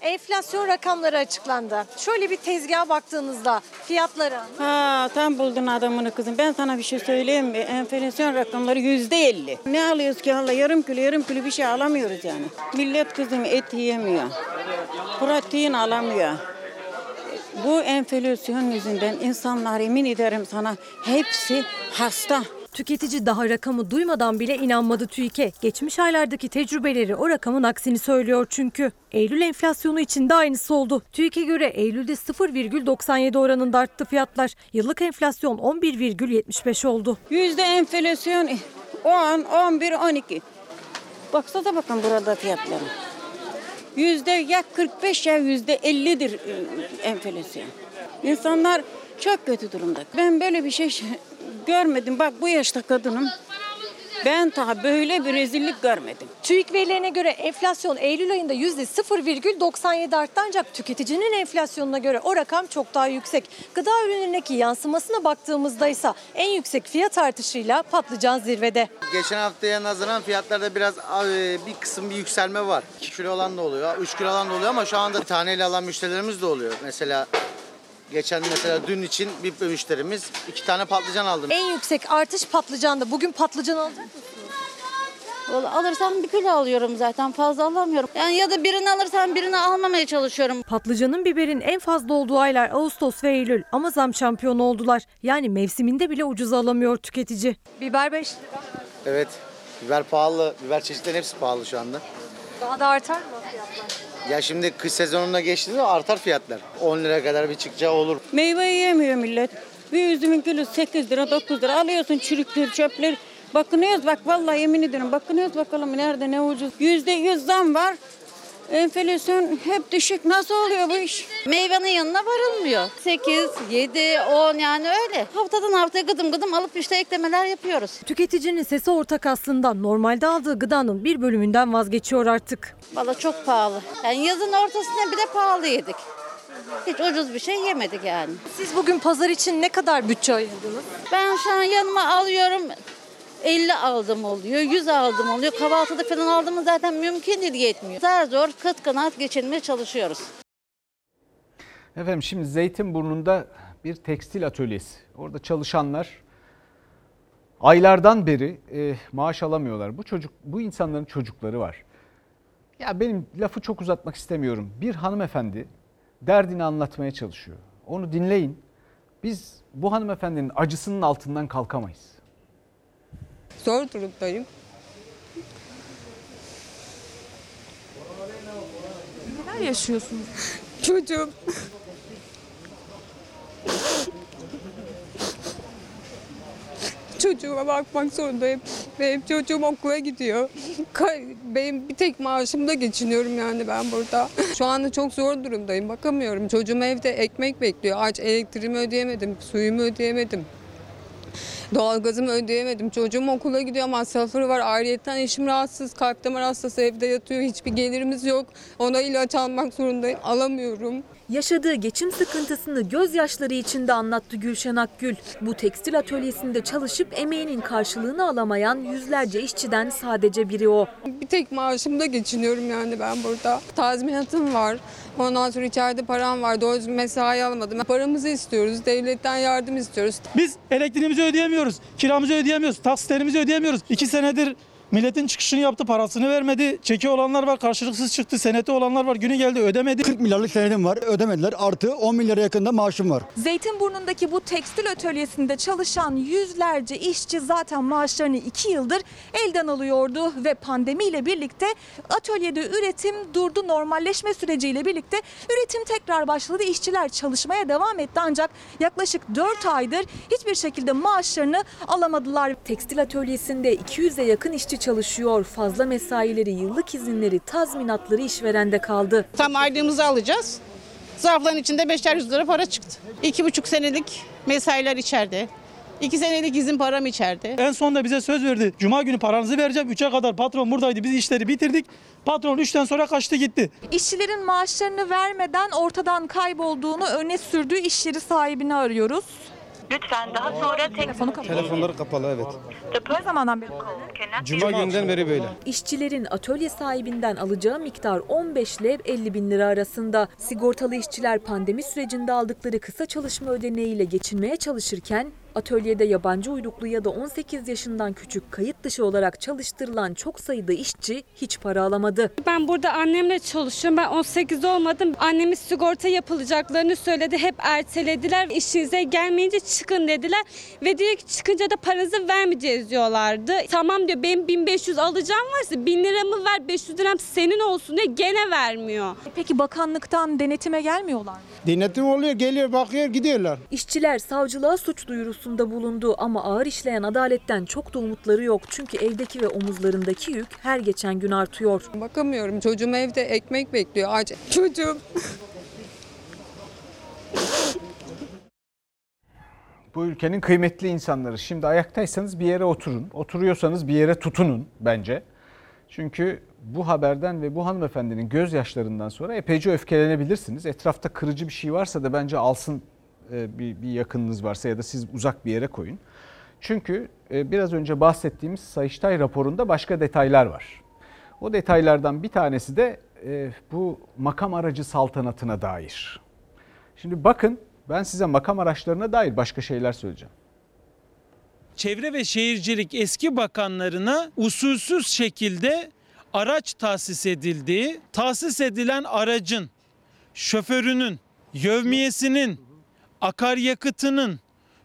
Enflasyon rakamları açıklandı. Şöyle bir tezgaha baktığınızda fiyatları. Ha tam buldun adamını kızım. Ben sana bir şey söyleyeyim mi? Enflasyon rakamları yüzde elli. Ne alıyoruz ki hala yarım kilo yarım kilo bir şey alamıyoruz yani. Millet kızım et yiyemiyor. Protein alamıyor. Bu enflasyon yüzünden insanlar emin ederim sana hepsi hasta. Tüketici daha rakamı duymadan bile inanmadı TÜİK'e. Geçmiş aylardaki tecrübeleri o rakamın aksini söylüyor çünkü. Eylül enflasyonu için de aynısı oldu. TÜİK'e göre Eylül'de 0,97 oranında arttı fiyatlar. Yıllık enflasyon 11,75 oldu. Yüzde enflasyon 10, 11, 12. Baksanıza bakın burada fiyatları. Yüzde ya 45 ya yüzde 50'dir enflasyon. İnsanlar çok kötü durumda. Ben böyle bir şey *laughs* görmedim. Bak bu yaşta kadınım. Ben daha böyle bir rezillik görmedim. TÜİK verilerine göre enflasyon Eylül ayında %0,97 arttı ancak tüketicinin enflasyonuna göre o rakam çok daha yüksek. Gıda ürünlerindeki yansımasına baktığımızda ise en yüksek fiyat artışıyla patlıcan zirvede. Geçen haftaya nazaran fiyatlarda biraz bir kısım bir yükselme var. 2 kilo olan da oluyor, 3 kilo olan da oluyor ama şu anda taneyle alan müşterilerimiz de oluyor. Mesela Geçen mesela dün için bir müşterimiz iki tane patlıcan aldı. En yüksek artış patlıcanda. Bugün patlıcan alacak mısınız? Vallahi alırsam bir kilo alıyorum zaten fazla alamıyorum. Yani ya da birini alırsam birini almamaya çalışıyorum. Patlıcanın biberin en fazla olduğu aylar Ağustos ve Eylül ama zam şampiyonu oldular. Yani mevsiminde bile ucuza alamıyor tüketici. Biber 5 lira. Evet. Biber pahalı. Biber çeşitlerin hepsi pahalı şu anda. Daha da artar mı fiyatlar? Ya şimdi kış sezonuna geçtiğinde artar fiyatlar. 10 lira kadar bir çıkacağı olur. Meyve yiyemiyor millet. Bir üzümün kilosu 8 lira 9 lira alıyorsun çürükleri çöpleri. Bakınıyoruz bak vallahi yemin ederim bakınıyoruz bakalım nerede ne ucuz. Yüzde yüz zam var. Enflasyon hep düşük. Nasıl oluyor bu iş? Meyvenin yanına varılmıyor. 8, 7, 10 yani öyle. Haftadan haftaya gıdım gıdım alıp işte eklemeler yapıyoruz. Tüketicinin sesi ortak aslında normalde aldığı gıdanın bir bölümünden vazgeçiyor artık. Valla çok pahalı. Yani yazın ortasında bir de pahalı yedik. Hiç ucuz bir şey yemedik yani. Siz bugün pazar için ne kadar bütçe ayırdınız? Ben şu an yanıma alıyorum 50 aldım oluyor, 100 aldım oluyor. Kahvaltıda falan aldım zaten mümkün değil yetmiyor. Zar zor kıt kanaat geçinmeye çalışıyoruz. Efendim şimdi Zeytinburnu'nda bir tekstil atölyesi. Orada çalışanlar aylardan beri e, maaş alamıyorlar. Bu çocuk bu insanların çocukları var. Ya benim lafı çok uzatmak istemiyorum. Bir hanımefendi derdini anlatmaya çalışıyor. Onu dinleyin. Biz bu hanımefendinin acısının altından kalkamayız. Zor durumdayım. Neler yaşıyorsunuz? *laughs* Çocuğum. Çocuğuma bakmak zorundayım. Benim çocuğum okula gidiyor. Benim bir tek maaşımda geçiniyorum yani ben burada. Şu anda çok zor durumdayım. Bakamıyorum. Çocuğum evde ekmek bekliyor. Aç elektriğimi ödeyemedim. Suyumu ödeyemedim. Doğalgazımı ödeyemedim. Çocuğum okula gidiyor masrafları var. Ayrıyeten eşim rahatsız, kalp damar hastası evde yatıyor. Hiçbir gelirimiz yok. Ona ilaç almak zorundayım. Alamıyorum. Yaşadığı geçim sıkıntısını gözyaşları içinde anlattı Gülşen Akgül. Bu tekstil atölyesinde çalışıp emeğinin karşılığını alamayan yüzlerce işçiden sadece biri o. Bir tek maaşımda geçiniyorum yani ben burada. Tazminatım var. Ondan sonra içeride param var. Doğru düzgün mesai almadım. Paramızı istiyoruz. Devletten yardım istiyoruz. Biz elektriğimizi ödeyemiyoruz, kiramızı ödeyemiyoruz, taksitlerimizi ödeyemiyoruz. İki senedir milletin çıkışını yaptı, parasını vermedi. Çeki olanlar var, karşılıksız çıktı. Seneti olanlar var, günü geldi ödemedi. 40 milyarlık senedim var ödemediler artı 10 milyara yakında maaşım var. Zeytinburnu'ndaki bu tekstil atölyesinde çalışan yüzlerce işçi zaten maaşlarını iki yıldır elden alıyordu ve pandemiyle birlikte atölyede üretim durdu. Normalleşme süreciyle birlikte üretim tekrar başladı. İşçiler çalışmaya devam etti ancak yaklaşık 4 aydır hiçbir şekilde maaşlarını alamadılar. Tekstil atölyesinde 200'e yakın işçi çalışıyor. Fazla mesaileri, yıllık izinleri, tazminatları işverende kaldı. Tam aylığımızı alacağız. Zarfların içinde beşer yüz lira para çıktı. İki buçuk senelik mesailer içeride. İki senelik izin param içeride. En sonunda bize söz verdi. Cuma günü paranızı vereceğim. 3'e kadar patron buradaydı. Biz işleri bitirdik. Patron 3'ten sonra kaçtı gitti. İşçilerin maaşlarını vermeden ortadan kaybolduğunu öne sürdüğü iş yeri sahibini arıyoruz. Lütfen daha sonra telefonu kapat. Telefonları kapalı evet. Ne zamandan beri? Cuma günden beri böyle. İşçilerin atölye sahibinden alacağı miktar 15 ile 50 bin lira arasında. Sigortalı işçiler pandemi sürecinde aldıkları kısa çalışma ödeneğiyle geçinmeye çalışırken atölyede yabancı uyruklu ya da 18 yaşından küçük kayıt dışı olarak çalıştırılan çok sayıda işçi hiç para alamadı. Ben burada annemle çalışıyorum. Ben 18 olmadım. Annemiz sigorta yapılacaklarını söyledi. Hep ertelediler. İşinize gelmeyince çıkın dediler. Ve diyor ki çıkınca da paranızı vermeyeceğiz diyorlardı. Tamam diyor benim 1500 alacağım varsa 1000 liramı ver 500 liram senin olsun diye gene vermiyor. Peki bakanlıktan denetime gelmiyorlar mı? Denetim oluyor geliyor bakıyor gidiyorlar. İşçiler savcılığa suç duyurusunda bulundu ama ağır işleyen adaletten çok da umutları yok. Çünkü evdeki ve omuzlarındaki yük her geçen gün artıyor. Bakamıyorum. Çocuğum evde ekmek bekliyor. Aç. *laughs* Çocuğum. Bu ülkenin kıymetli insanları. Şimdi ayaktaysanız bir yere oturun. Oturuyorsanız bir yere tutunun bence. Çünkü bu haberden ve bu hanımefendinin gözyaşlarından sonra epeyce öfkelenebilirsiniz. Etrafta kırıcı bir şey varsa da bence alsın bir, bir yakınınız varsa ya da siz uzak bir yere koyun. Çünkü e, biraz önce bahsettiğimiz Sayıştay raporunda başka detaylar var. O detaylardan bir tanesi de e, bu makam aracı saltanatına dair. Şimdi bakın Ben size makam araçlarına dair başka şeyler söyleyeceğim. Çevre ve Şehircilik eski bakanlarına usulsüz şekilde araç tahsis edildiği, tahsis edilen aracın şoförünün, yevmiyesinin, akaryakıtının,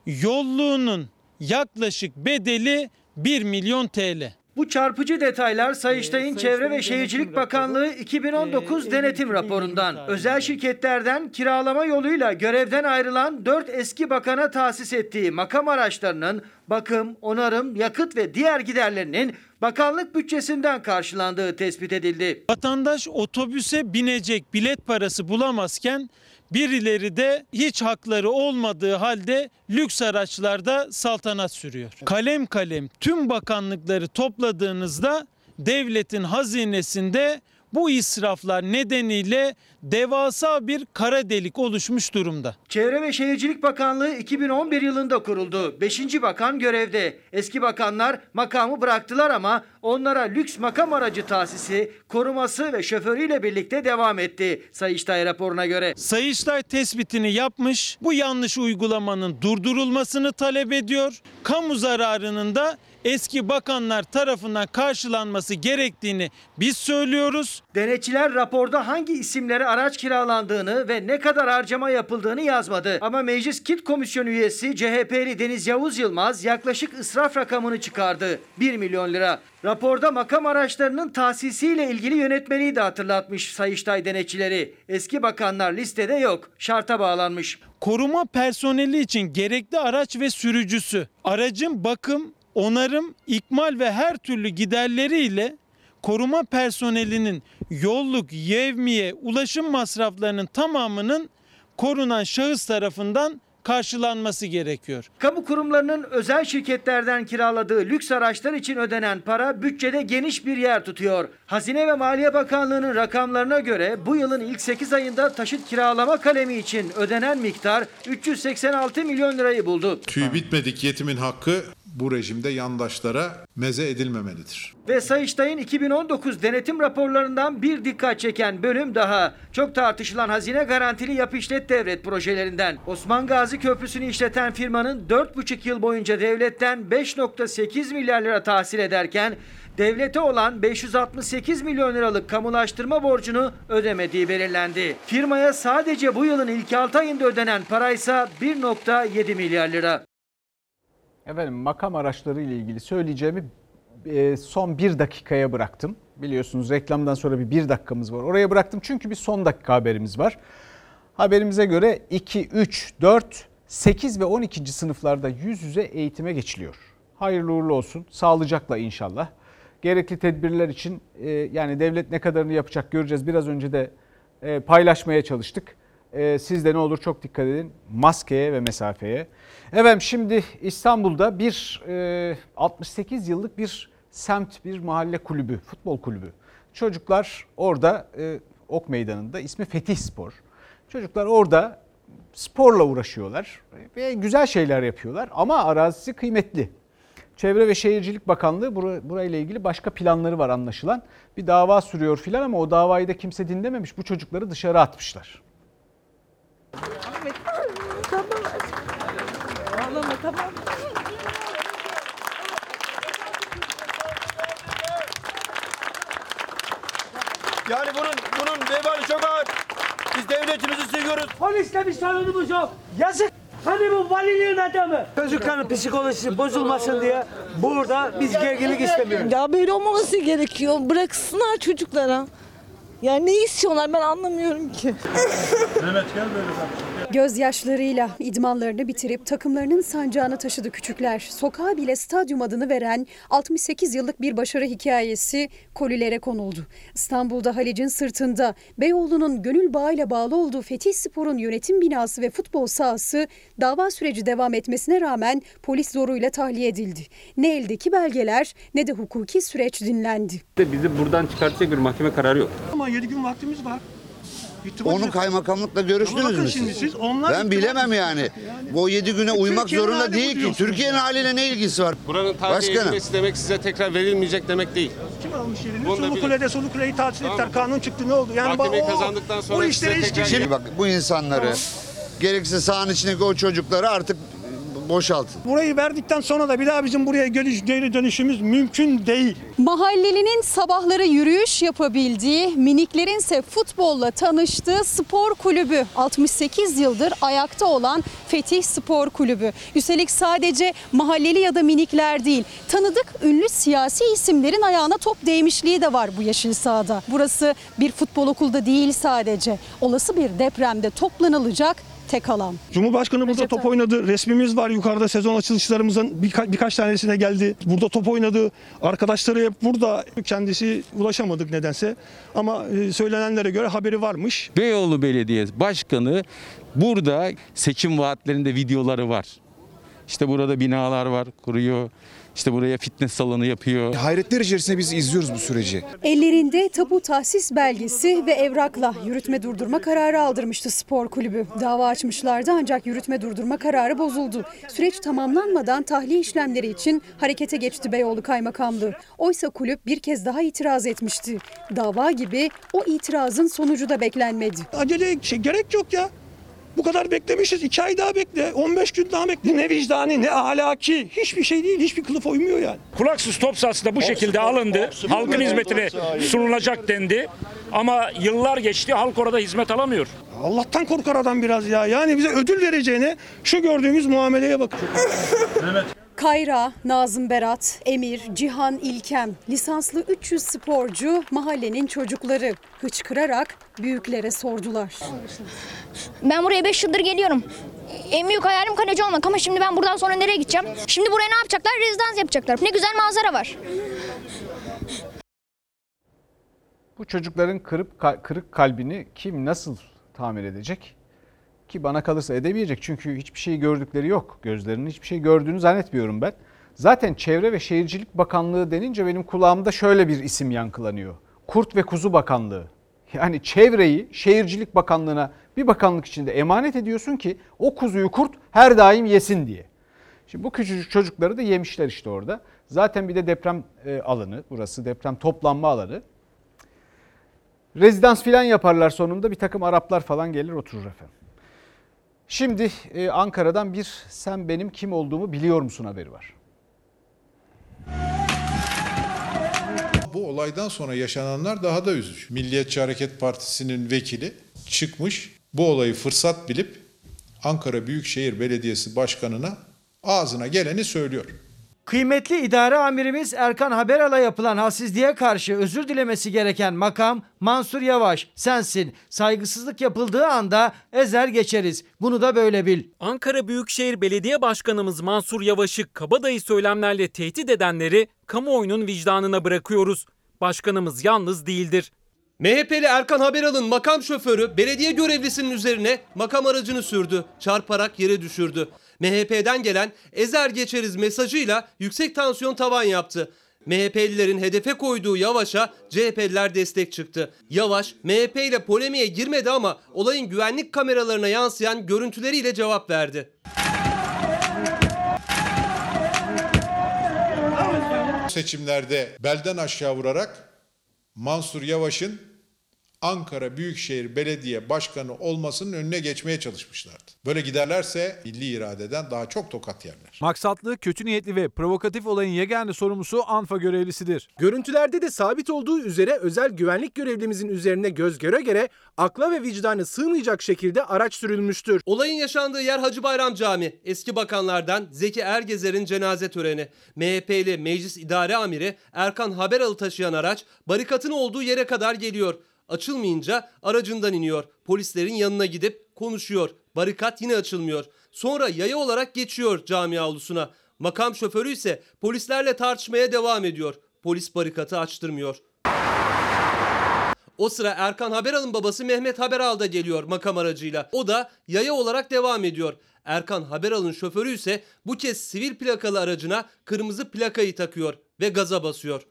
yolluğunun yaklaşık bedeli 1 milyon TL. Bu çarpıcı detaylar Sayıştay'ın Çevre ve Şehircilik Bakanlığı 2019 denetim raporundan. Özel şirketlerden kiralama yoluyla görevden ayrılan 4 eski bakana tahsis ettiği makam araçlarının bakım, onarım, yakıt ve diğer giderlerinin bakanlık bütçesinden karşılandığı tespit edildi. Vatandaş otobüse binecek bilet parası bulamazken birileri de hiç hakları olmadığı halde lüks araçlarda saltanat sürüyor. Kalem kalem tüm bakanlıkları topladığınızda devletin hazinesinde bu israflar nedeniyle devasa bir kara delik oluşmuş durumda. Çevre ve Şehircilik Bakanlığı 2011 yılında kuruldu. 5. bakan görevde. Eski bakanlar makamı bıraktılar ama onlara lüks makam aracı tahsisi, koruması ve şoförüyle birlikte devam etti. Sayıştay raporuna göre. Sayıştay tespitini yapmış, bu yanlış uygulamanın durdurulmasını talep ediyor. Kamu zararının da eski bakanlar tarafından karşılanması gerektiğini biz söylüyoruz. Denetçiler raporda hangi isimlere araç kiralandığını ve ne kadar harcama yapıldığını yazmadı. Ama Meclis Kit Komisyonu üyesi CHP'li Deniz Yavuz Yılmaz yaklaşık ısraf rakamını çıkardı. 1 milyon lira. Raporda makam araçlarının tahsisiyle ilgili yönetmeliği de hatırlatmış Sayıştay denetçileri. Eski bakanlar listede yok. Şarta bağlanmış. Koruma personeli için gerekli araç ve sürücüsü, aracın bakım, onarım, ikmal ve her türlü giderleriyle koruma personelinin yolluk, yevmiye, ulaşım masraflarının tamamının korunan şahıs tarafından karşılanması gerekiyor. Kamu kurumlarının özel şirketlerden kiraladığı lüks araçlar için ödenen para bütçede geniş bir yer tutuyor. Hazine ve Maliye Bakanlığı'nın rakamlarına göre bu yılın ilk 8 ayında taşıt kiralama kalemi için ödenen miktar 386 milyon lirayı buldu. Tüy bitmedik yetimin hakkı bu rejimde yandaşlara meze edilmemelidir. Ve Sayıştay'ın 2019 denetim raporlarından bir dikkat çeken bölüm daha. Çok tartışılan hazine garantili yap işlet devlet projelerinden. Osman Gazi Köprüsü'nü işleten firmanın 4,5 yıl boyunca devletten 5,8 milyar lira tahsil ederken devlete olan 568 milyon liralık kamulaştırma borcunu ödemediği belirlendi. Firmaya sadece bu yılın ilk 6 ayında ödenen paraysa 1,7 milyar lira. Efendim makam araçları ile ilgili söyleyeceğimi e, son bir dakikaya bıraktım. Biliyorsunuz reklamdan sonra bir bir dakikamız var. Oraya bıraktım çünkü bir son dakika haberimiz var. Haberimize göre 2, 3, 4, 8 ve 12. sınıflarda yüz yüze eğitime geçiliyor. Hayırlı uğurlu olsun. Sağlıcakla inşallah. Gerekli tedbirler için e, yani devlet ne kadarını yapacak göreceğiz. Biraz önce de e, paylaşmaya çalıştık. E, siz de ne olur çok dikkat edin maskeye ve mesafeye. Efendim şimdi İstanbul'da bir e, 68 yıllık bir semt bir mahalle kulübü, futbol kulübü. Çocuklar orada e, Ok Meydanı'nda ismi Fetih Spor. Çocuklar orada sporla uğraşıyorlar ve güzel şeyler yapıyorlar ama arazisi kıymetli. Çevre ve Şehircilik Bakanlığı burayla ilgili başka planları var anlaşılan. Bir dava sürüyor filan ama o davayı da kimse dinlememiş. Bu çocukları dışarı atmışlar. Tamam. Ağlama tamam. Yani bunun bunun vebali çok ağır. Biz devletimizi seviyoruz. Polisle bir sorunumuz yok. Yazık. Hani bu valiliğin adamı? Çocukların psikolojisi bozulmasın diye burada biz gerginlik istemiyoruz. Ya böyle olmaması gerekiyor. Bıraksınlar çocuklara. Yani ne istiyorlar ben anlamıyorum ki. Mehmet gel böyle bak. Gözyaşlarıyla idmanlarını bitirip takımlarının sancağını taşıdı küçükler. Sokağa bile stadyum adını veren 68 yıllık bir başarı hikayesi kolilere konuldu. İstanbul'da Halic'in sırtında Beyoğlu'nun gönül bağıyla bağlı olduğu Fetih Spor'un yönetim binası ve futbol sahası dava süreci devam etmesine rağmen polis zoruyla tahliye edildi. Ne eldeki belgeler ne de hukuki süreç dinlendi. Bizi buradan çıkartacak bir mahkeme kararı yok. Ama 7 gün vaktimiz var. Onu kaymakamlıkla görüştünüz bakın mü şimdi siz? siz, onlar ben bilemem yani. Bu 7 güne uymak Türkiye'nin zorunda değil ki. Türkiye'nin haliyle ne ilgisi var? Buranın tahliye Başkanım. edilmesi demek size tekrar verilmeyecek demek değil. Kim almış yerini? Bunu da Sulu bilin. Kule'de Sulu Kule'yi tatil ettiler. Kanun çıktı ne oldu? Yani Mahkemeyi bak, o- kazandıktan sonra o işlere size hiç tekrar- Şimdi bak bu insanları Gerekirse sahanın içindeki o çocukları artık boşaltın. Burayı verdikten sonra da bir daha bizim buraya geliş, geri dönüşümüz mümkün değil. Mahallelinin sabahları yürüyüş yapabildiği, miniklerin ise futbolla tanıştığı spor kulübü. 68 yıldır ayakta olan Fetih Spor Kulübü. Üstelik sadece mahalleli ya da minikler değil, tanıdık ünlü siyasi isimlerin ayağına top değmişliği de var bu yeşil sahada. Burası bir futbol okulda değil sadece. Olası bir depremde toplanılacak tek alan. Cumhurbaşkanı burada top oynadı. Resmimiz var yukarıda sezon açılışlarımızın birka- birkaç tanesine geldi. Burada top oynadı. Arkadaşları hep burada. Kendisi ulaşamadık nedense. Ama e, söylenenlere göre haberi varmış. Beyoğlu Belediyesi Başkanı burada seçim vaatlerinde videoları var. İşte burada binalar var, kuruyor. İşte buraya fitness salonu yapıyor. Hayretler içerisinde biz izliyoruz bu süreci. Ellerinde tapu tahsis belgesi ve evrakla yürütme durdurma kararı aldırmıştı spor kulübü. Dava açmışlardı ancak yürütme durdurma kararı bozuldu. Süreç tamamlanmadan tahliye işlemleri için harekete geçti Beyoğlu Kaymakamlığı. Oysa kulüp bir kez daha itiraz etmişti. Dava gibi o itirazın sonucu da beklenmedi. Acele şey, gerek yok ya. Bu kadar beklemişiz. iki ay daha bekle. 15 gün daha bekle. Ne vicdani ne ahlaki. Hiçbir şey değil. Hiçbir kılıfa uymuyor yani. Kulaksız top sahası da bu şekilde alındı. Halkın hizmetine sunulacak dendi. Ama yıllar geçti halk orada hizmet alamıyor. Allah'tan korkar adam biraz ya. Yani bize ödül vereceğine şu gördüğümüz muameleye bakın. *laughs* Kayra, Nazım Berat, Emir, Cihan İlkem, lisanslı 300 sporcu mahallenin çocukları hıçkırarak büyüklere sordular. Ben buraya 5 yıldır geliyorum. En büyük hayalim kaleci olmak ama şimdi ben buradan sonra nereye gideceğim? Şimdi buraya ne yapacaklar? Rezidans yapacaklar. Ne güzel manzara var. Bu çocukların kırıp kırık kalbini kim nasıl tamir edecek? Ki bana kalırsa edemeyecek çünkü hiçbir şey gördükleri yok. Gözlerinin hiçbir şey gördüğünü zannetmiyorum ben. Zaten Çevre ve Şehircilik Bakanlığı denince benim kulağımda şöyle bir isim yankılanıyor. Kurt ve Kuzu Bakanlığı. Yani çevreyi Şehircilik Bakanlığı'na bir bakanlık içinde emanet ediyorsun ki o kuzuyu kurt her daim yesin diye. Şimdi bu küçücük çocukları da yemişler işte orada. Zaten bir de deprem e, alanı burası deprem toplanma alanı. Rezidans filan yaparlar sonunda bir takım Araplar falan gelir oturur efendim. Şimdi e, Ankara'dan bir sen benim kim olduğumu biliyor musun haberi var. Bu olaydan sonra yaşananlar daha da üzücü. Milliyetçi Hareket Partisi'nin vekili çıkmış bu olayı fırsat bilip Ankara Büyükşehir Belediyesi Başkanı'na ağzına geleni söylüyor. Kıymetli idare amirimiz Erkan Haberal'a yapılan hassizliğe karşı özür dilemesi gereken makam Mansur Yavaş sensin. Saygısızlık yapıldığı anda ezer geçeriz. Bunu da böyle bil. Ankara Büyükşehir Belediye Başkanımız Mansur Yavaş'ı kabadayı söylemlerle tehdit edenleri kamuoyunun vicdanına bırakıyoruz. Başkanımız yalnız değildir. MHP'li Erkan Haberal'ın makam şoförü belediye görevlisinin üzerine makam aracını sürdü. Çarparak yere düşürdü. MHP'den gelen ezer geçeriz mesajıyla yüksek tansiyon tavan yaptı. MHP'lilerin hedefe koyduğu Yavaş'a CHP'liler destek çıktı. Yavaş MHP ile polemiğe girmedi ama olayın güvenlik kameralarına yansıyan görüntüleriyle cevap verdi. Seçimlerde belden aşağı vurarak Mansur Yavaş'ın Ankara Büyükşehir Belediye Başkanı olmasının önüne geçmeye çalışmışlardı. Böyle giderlerse milli iradeden daha çok tokat yerler. Maksatlı, kötü niyetli ve provokatif olayın yegane sorumlusu ANFA görevlisidir. Görüntülerde de sabit olduğu üzere özel güvenlik görevlimizin üzerine göz göre göre akla ve vicdanı sığmayacak şekilde araç sürülmüştür. Olayın yaşandığı yer Hacı Bayram Camii. Eski bakanlardan Zeki Ergezer'in cenaze töreni. MHP'li Meclis İdare Amiri Erkan Haberal'ı taşıyan araç barikatın olduğu yere kadar geliyor. Açılmayınca aracından iniyor. Polislerin yanına gidip konuşuyor. Barikat yine açılmıyor. Sonra yaya olarak geçiyor cami avlusuna. Makam şoförü ise polislerle tartışmaya devam ediyor. Polis barikatı açtırmıyor. O sıra Erkan Haberal'ın babası Mehmet Haberal da geliyor makam aracıyla. O da yaya olarak devam ediyor. Erkan Haberal'ın şoförü ise bu kez sivil plakalı aracına kırmızı plakayı takıyor ve gaza basıyor.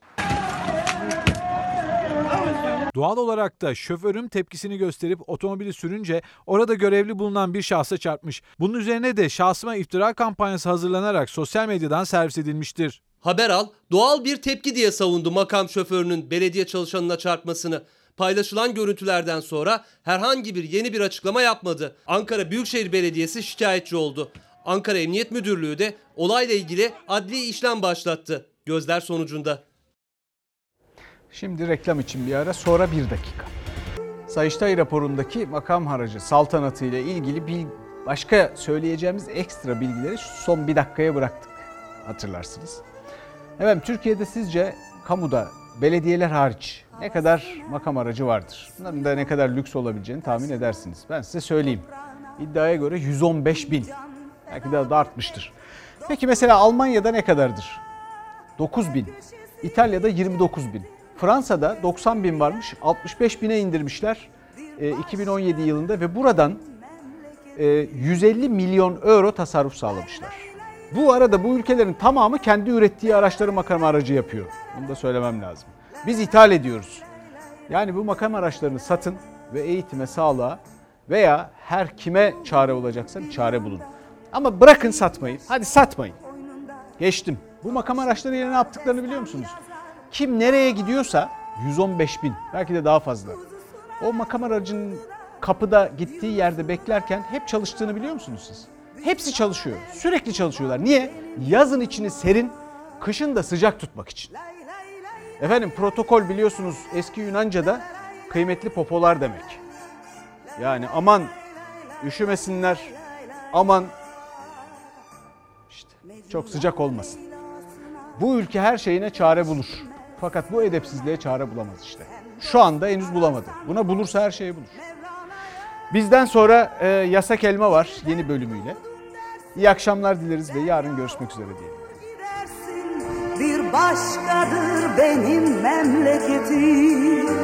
Doğal olarak da şoförüm tepkisini gösterip otomobili sürünce orada görevli bulunan bir şahsa çarpmış. Bunun üzerine de şahsıma iftira kampanyası hazırlanarak sosyal medyadan servis edilmiştir. Haberal doğal bir tepki diye savundu makam şoförünün belediye çalışanına çarpmasını. Paylaşılan görüntülerden sonra herhangi bir yeni bir açıklama yapmadı. Ankara Büyükşehir Belediyesi şikayetçi oldu. Ankara Emniyet Müdürlüğü de olayla ilgili adli işlem başlattı. Gözler sonucunda. Şimdi reklam için bir ara sonra bir dakika. Sayıştay raporundaki makam haracı saltanatı ile ilgili bir başka söyleyeceğimiz ekstra bilgileri son bir dakikaya bıraktık hatırlarsınız. Evet Türkiye'de sizce kamuda belediyeler hariç ne kadar makam aracı vardır? Bunların da ne kadar lüks olabileceğini tahmin edersiniz. Ben size söyleyeyim. İddiaya göre 115 bin. Belki daha da artmıştır. Peki mesela Almanya'da ne kadardır? 9 bin. İtalya'da 29 bin. Fransa'da 90 bin varmış. 65 bine indirmişler e, 2017 yılında ve buradan e, 150 milyon euro tasarruf sağlamışlar. Bu arada bu ülkelerin tamamı kendi ürettiği araçları makam aracı yapıyor. Bunu da söylemem lazım. Biz ithal ediyoruz. Yani bu makam araçlarını satın ve eğitime, sağlığa veya her kime çare olacaksa bir çare bulun. Ama bırakın satmayı. Hadi satmayın. Geçtim. Bu makam araçlarıyla ne yaptıklarını biliyor musunuz? Kim nereye gidiyorsa 115 bin belki de daha fazla. O makam aracının kapıda gittiği yerde beklerken hep çalıştığını biliyor musunuz siz? Hepsi çalışıyor. Sürekli çalışıyorlar. Niye? Yazın içini serin, kışın da sıcak tutmak için. Efendim protokol biliyorsunuz eski Yunanca'da kıymetli popolar demek. Yani aman üşümesinler, aman işte çok sıcak olmasın. Bu ülke her şeyine çare bulur. Fakat bu edepsizliğe çare bulamaz işte. Şu anda henüz bulamadı. Buna bulursa her şeyi bulur. Bizden sonra e, Yasak Elma var yeni bölümüyle. İyi akşamlar dileriz ve yarın görüşmek üzere diyelim. Bir başkadır benim memleketim